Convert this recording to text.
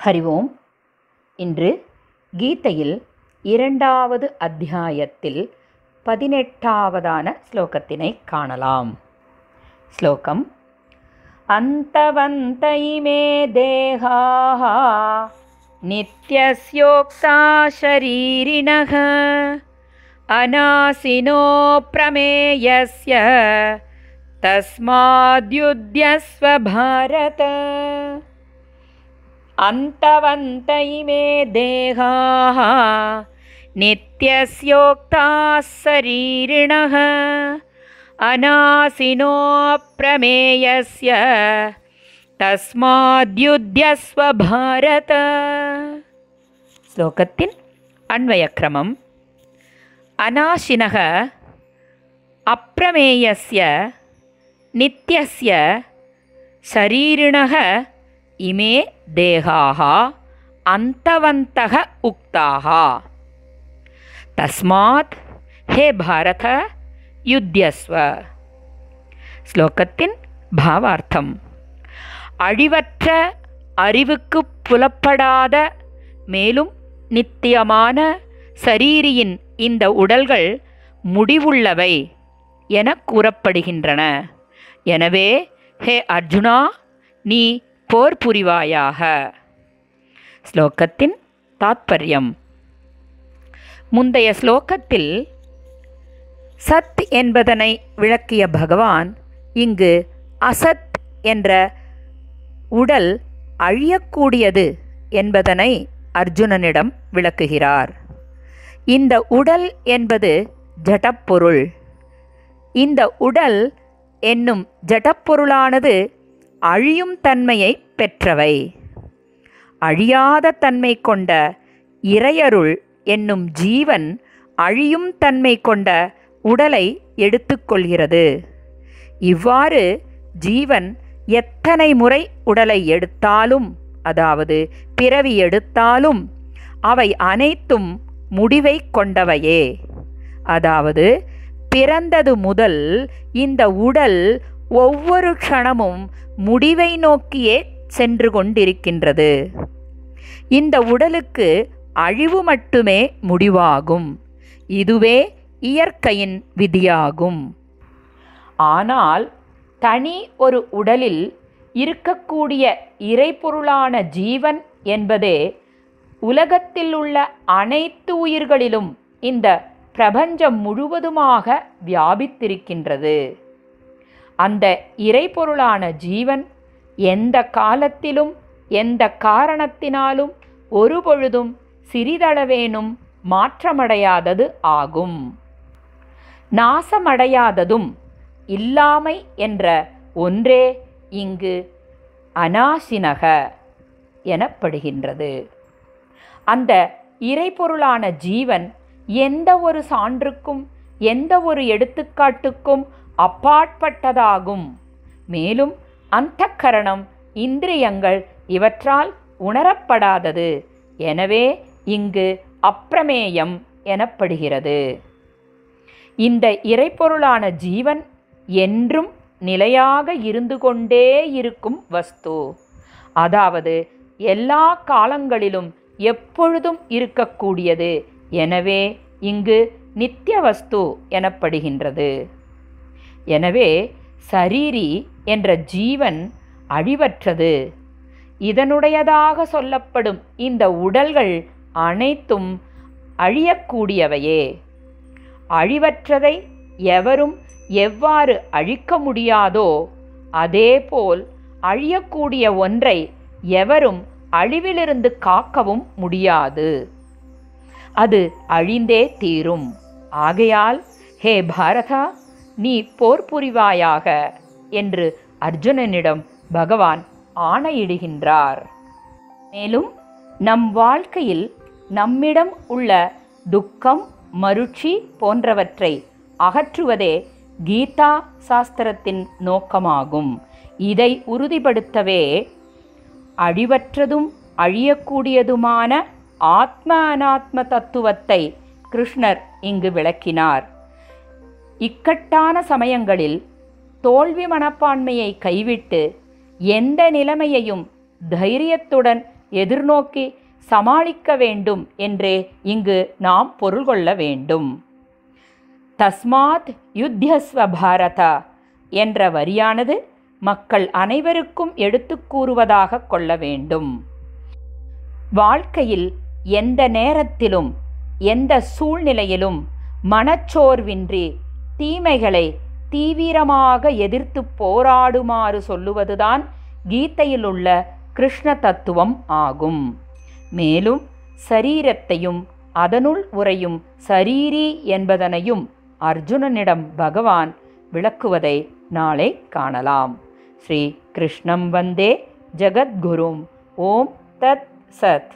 ஹரி ஓம் இன்று கீதையில் இரண்டாவது அத்தியாயத்தில் பதினெட்டாவதான ஸ்லோகத்தினை காணலாம் ஸ்லோகம் அந்தவந்த இமே தேகாः நித்யஸ்யோக்தா ஷரீரிணः அநாசினோ பிரமேயஸ்ய तस्माद्युध्यस्व भारत अन्तवन्त इमे देहाः नित्यस्योक्ताः शरीरिणः अनासिनोऽप्रमेयस्य तस्माद्युध्यस्व भारत श्लोकस्य अन्वयक्रमम् अनाशिनः अप्रमेयस्य नित्यस्य शरीरिणः इमे தேகாக அந்தவந்தக உக்தாக தஸ்மாத் ஹே பாரத யுத்தியஸ்வ. ஸ்லோகத்தின் பாவார்த்தம். அழிவற்ற அறிவுக்கு புலப்படாத மேலும் நித்தியமான சரீரியின் இந்த உடல்கள் முடிவுள்ளவை என கூறப்படுகின்றன. எனவே ஹே அர்ஜுனா நீ போர் புரிவாயாக. ஸ்லோகத்தின் தாத்பரியம். முந்தைய ஸ்லோகத்தில் சத் என்பதனை விளக்கிய பகவான் இங்கு அசத் என்ற உடல் அழியக்கூடியது என்பதனை அர்ஜுனனிடம் விளக்குகிறார். இந்த உடல் என்பது ஜடப்பொருள். இந்த உடல் என்னும் ஜடப்பொருளானது அழியும் தன்மையை பெற்றவை. அழியாத தன்மை கொண்ட இறையருள் என்னும் ஜீவன் அழியும் தன்மை கொண்ட உடலை எடுத்துக்கொள்கிறது. இவ்வாறு ஜீவன் எத்தனை முறை உடலை எடுத்தாலும் அதாவது பிறவி எடுத்தாலும் அவை அனைத்தும் முடிவை கொண்டவையே. அதாவது பிறந்தது முதல் இந்த உடல் ஒவ்வொரு க்ஷணமும் முடிவை நோக்கியே சென்று கொண்டிருக்கின்றது. இந்த உடலுக்கு அழிவு மட்டுமே முடிவாகும். இதுவே இயற்கையின் விதியாகும். ஆனால் தனி ஒரு உடலில் இருக்கக்கூடிய இறைப்பொருளான ஜீவன் என்பதே உலகத்தில் உள்ள அனைத்து உயிர்களிலும் இந்த பிரபஞ்சம் முழுவதுமாக வியாபித்திருக்கின்றது. அந்த இறைபொருளான ஜீவன் எந்த காலத்திலும் எந்த காரணத்தினாலும் ஒருபொழுதும் சிறிதளவேனும் மாற்றமடையாதது ஆகும். நாசமடையாததும் இல்லாமை என்ற ஒன்றே இங்கு அனாசினக எனப்படுகின்றது. அந்த இறைபொருளான ஜீவன் எந்த ஒரு சான்றுக்கும் எந்த ஒரு எடுத்துக்காட்டுக்கும் அப்பாற்பட்டதாகும். மேலும் அந்த கரணம் இந்திரியங்கள் இவற்றால் உணரப்படாதது. எனவே இங்கு அப்பிரமேயம் எனப்படுகிறது. இந்த இறைப்பொருளான ஜீவன் என்றும் நிலையாக இருந்து கொண்டே இருக்கும் வஸ்து. அதாவது எல்லா காலங்களிலும் எப்பொழுதும் இருக்கக்கூடியது. எனவே இங்கு நித்திய வஸ்து எனப்படுகின்றது. எனவே சரீரி என்ற ஜீவன் அழிவற்றது. இதனுடையதாக சொல்லப்படும் இந்த உடல்கள் அனைத்தும் அழியக்கூடியவையே. அழிவற்றதை எவரும் எவ்வாறு அழிக்க முடியாதோ அதேபோல் அழியக்கூடிய ஒன்றை எவரும் அழிவிலிருந்து காக்கவும் முடியாது. அது அழிந்தே தீரும். ஆகையால் ஹே பாரதா நீ போர் புரிவாயாக என்று அர்ஜுனனிடம் பகவான் ஆணையிடுகின்றார். மேலும் நம் வாழ்க்கையில் நம்மிடம் உள்ள துக்கம் மருட்சி போன்றவற்றை அகற்றுவதே கீதா சாஸ்திரத்தின் நோக்கமாகும். இதை உறுதிப்படுத்தவே அழிவற்றதும் அழியக்கூடியதுமான ஆத்ம அனாத்ம தத்துவத்தை கிருஷ்ணர் இங்கு விளக்கினார். இக்கட்டான சமயங்களில் தோல்வி மனப்பான்மையை கைவிட்டு எந்த நிலைமையையும் தைரியத்துடன் எதிர்நோக்கி சமாளிக்க வேண்டும் என்றே இங்கு நாம் பொருள் கொள்ள வேண்டும். தஸ்மாத் யுத்தியஸ்வ பாரதா என்ற வரியானது மக்கள் அனைவருக்கும் எடுத்துக் கூறுவதாக கொள்ள வேண்டும். வாழ்க்கையில் எந்த நேரத்திலும் எந்த சூழ்நிலையிலும் மனச்சோர்வின்றி தீமைகளை தீவிரமாக எதிர்த்து போராடுமாறு சொல்லுவதுதான் கீதையில் உள்ள கிருஷ்ண தத்துவம் ஆகும். மேலும் சரீரத்தையும் அதனுள் உறையும் சரீரி என்பதனையும் அர்ஜுனனிடம் பகவான் விளக்குவதை நாளை காணலாம். ஸ்ரீ கிருஷ்ணம் வந்தே ஜகத்குரும். ஓம் தத் சத்.